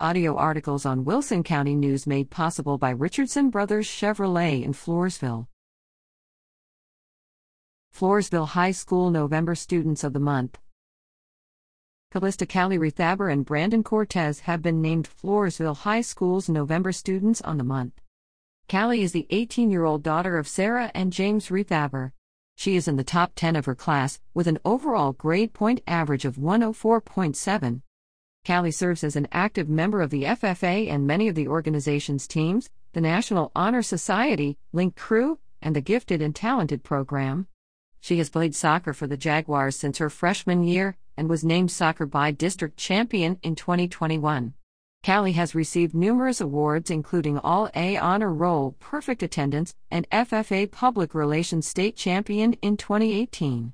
Audio articles on Wilson County News made possible by Richardson Brothers Chevrolet in Floresville. Floresville High School November Students of the Month. Callista Callie Rethaber and Brandon Cortez have been named Floresville High School's November Students on the Month. Callie is the 18 year old daughter of Sarah and James Rethaber. She is in the top 10 of her class, with an overall grade point average of 104.7. Callie serves as an active member of the FFA and many of the organization's teams, the National Honor Society, Link Crew, and the Gifted and Talented program. She has played soccer for the Jaguars since her freshman year and was named Soccer by District Champion in 2021. Callie has received numerous awards, including All A Honor Roll, Perfect Attendance, and FFA Public Relations State Champion in 2018.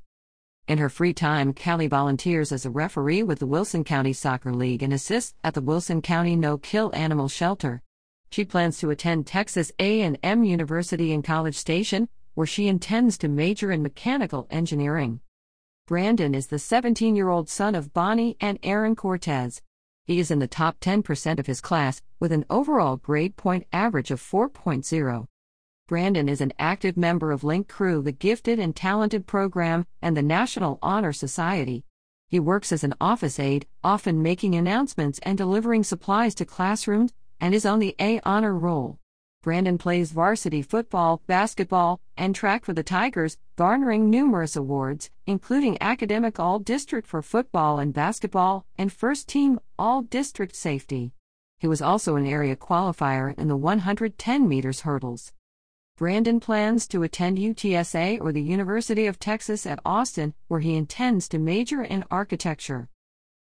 In her free time, Callie volunteers as a referee with the Wilson County Soccer League and assists at the Wilson County No Kill Animal Shelter. She plans to attend Texas A&M University in College Station, where she intends to major in mechanical engineering. Brandon is the 17-year-old son of Bonnie and Aaron Cortez. He is in the top 10% of his class, with an overall grade point average of 4.0. Brandon is an active member of Link Crew, the Gifted and Talented program, and the National Honor Society. He works as an office aide, often making announcements and delivering supplies to classrooms, and is on the A Honor roll. Brandon plays varsity football, basketball, and track for the Tigers, garnering numerous awards, including Academic All District for football and basketball, and First Team All District Safety. He was also an area qualifier in the 110 meters hurdles. Brandon plans to attend UTSA or the University of Texas at Austin, where he intends to major in architecture.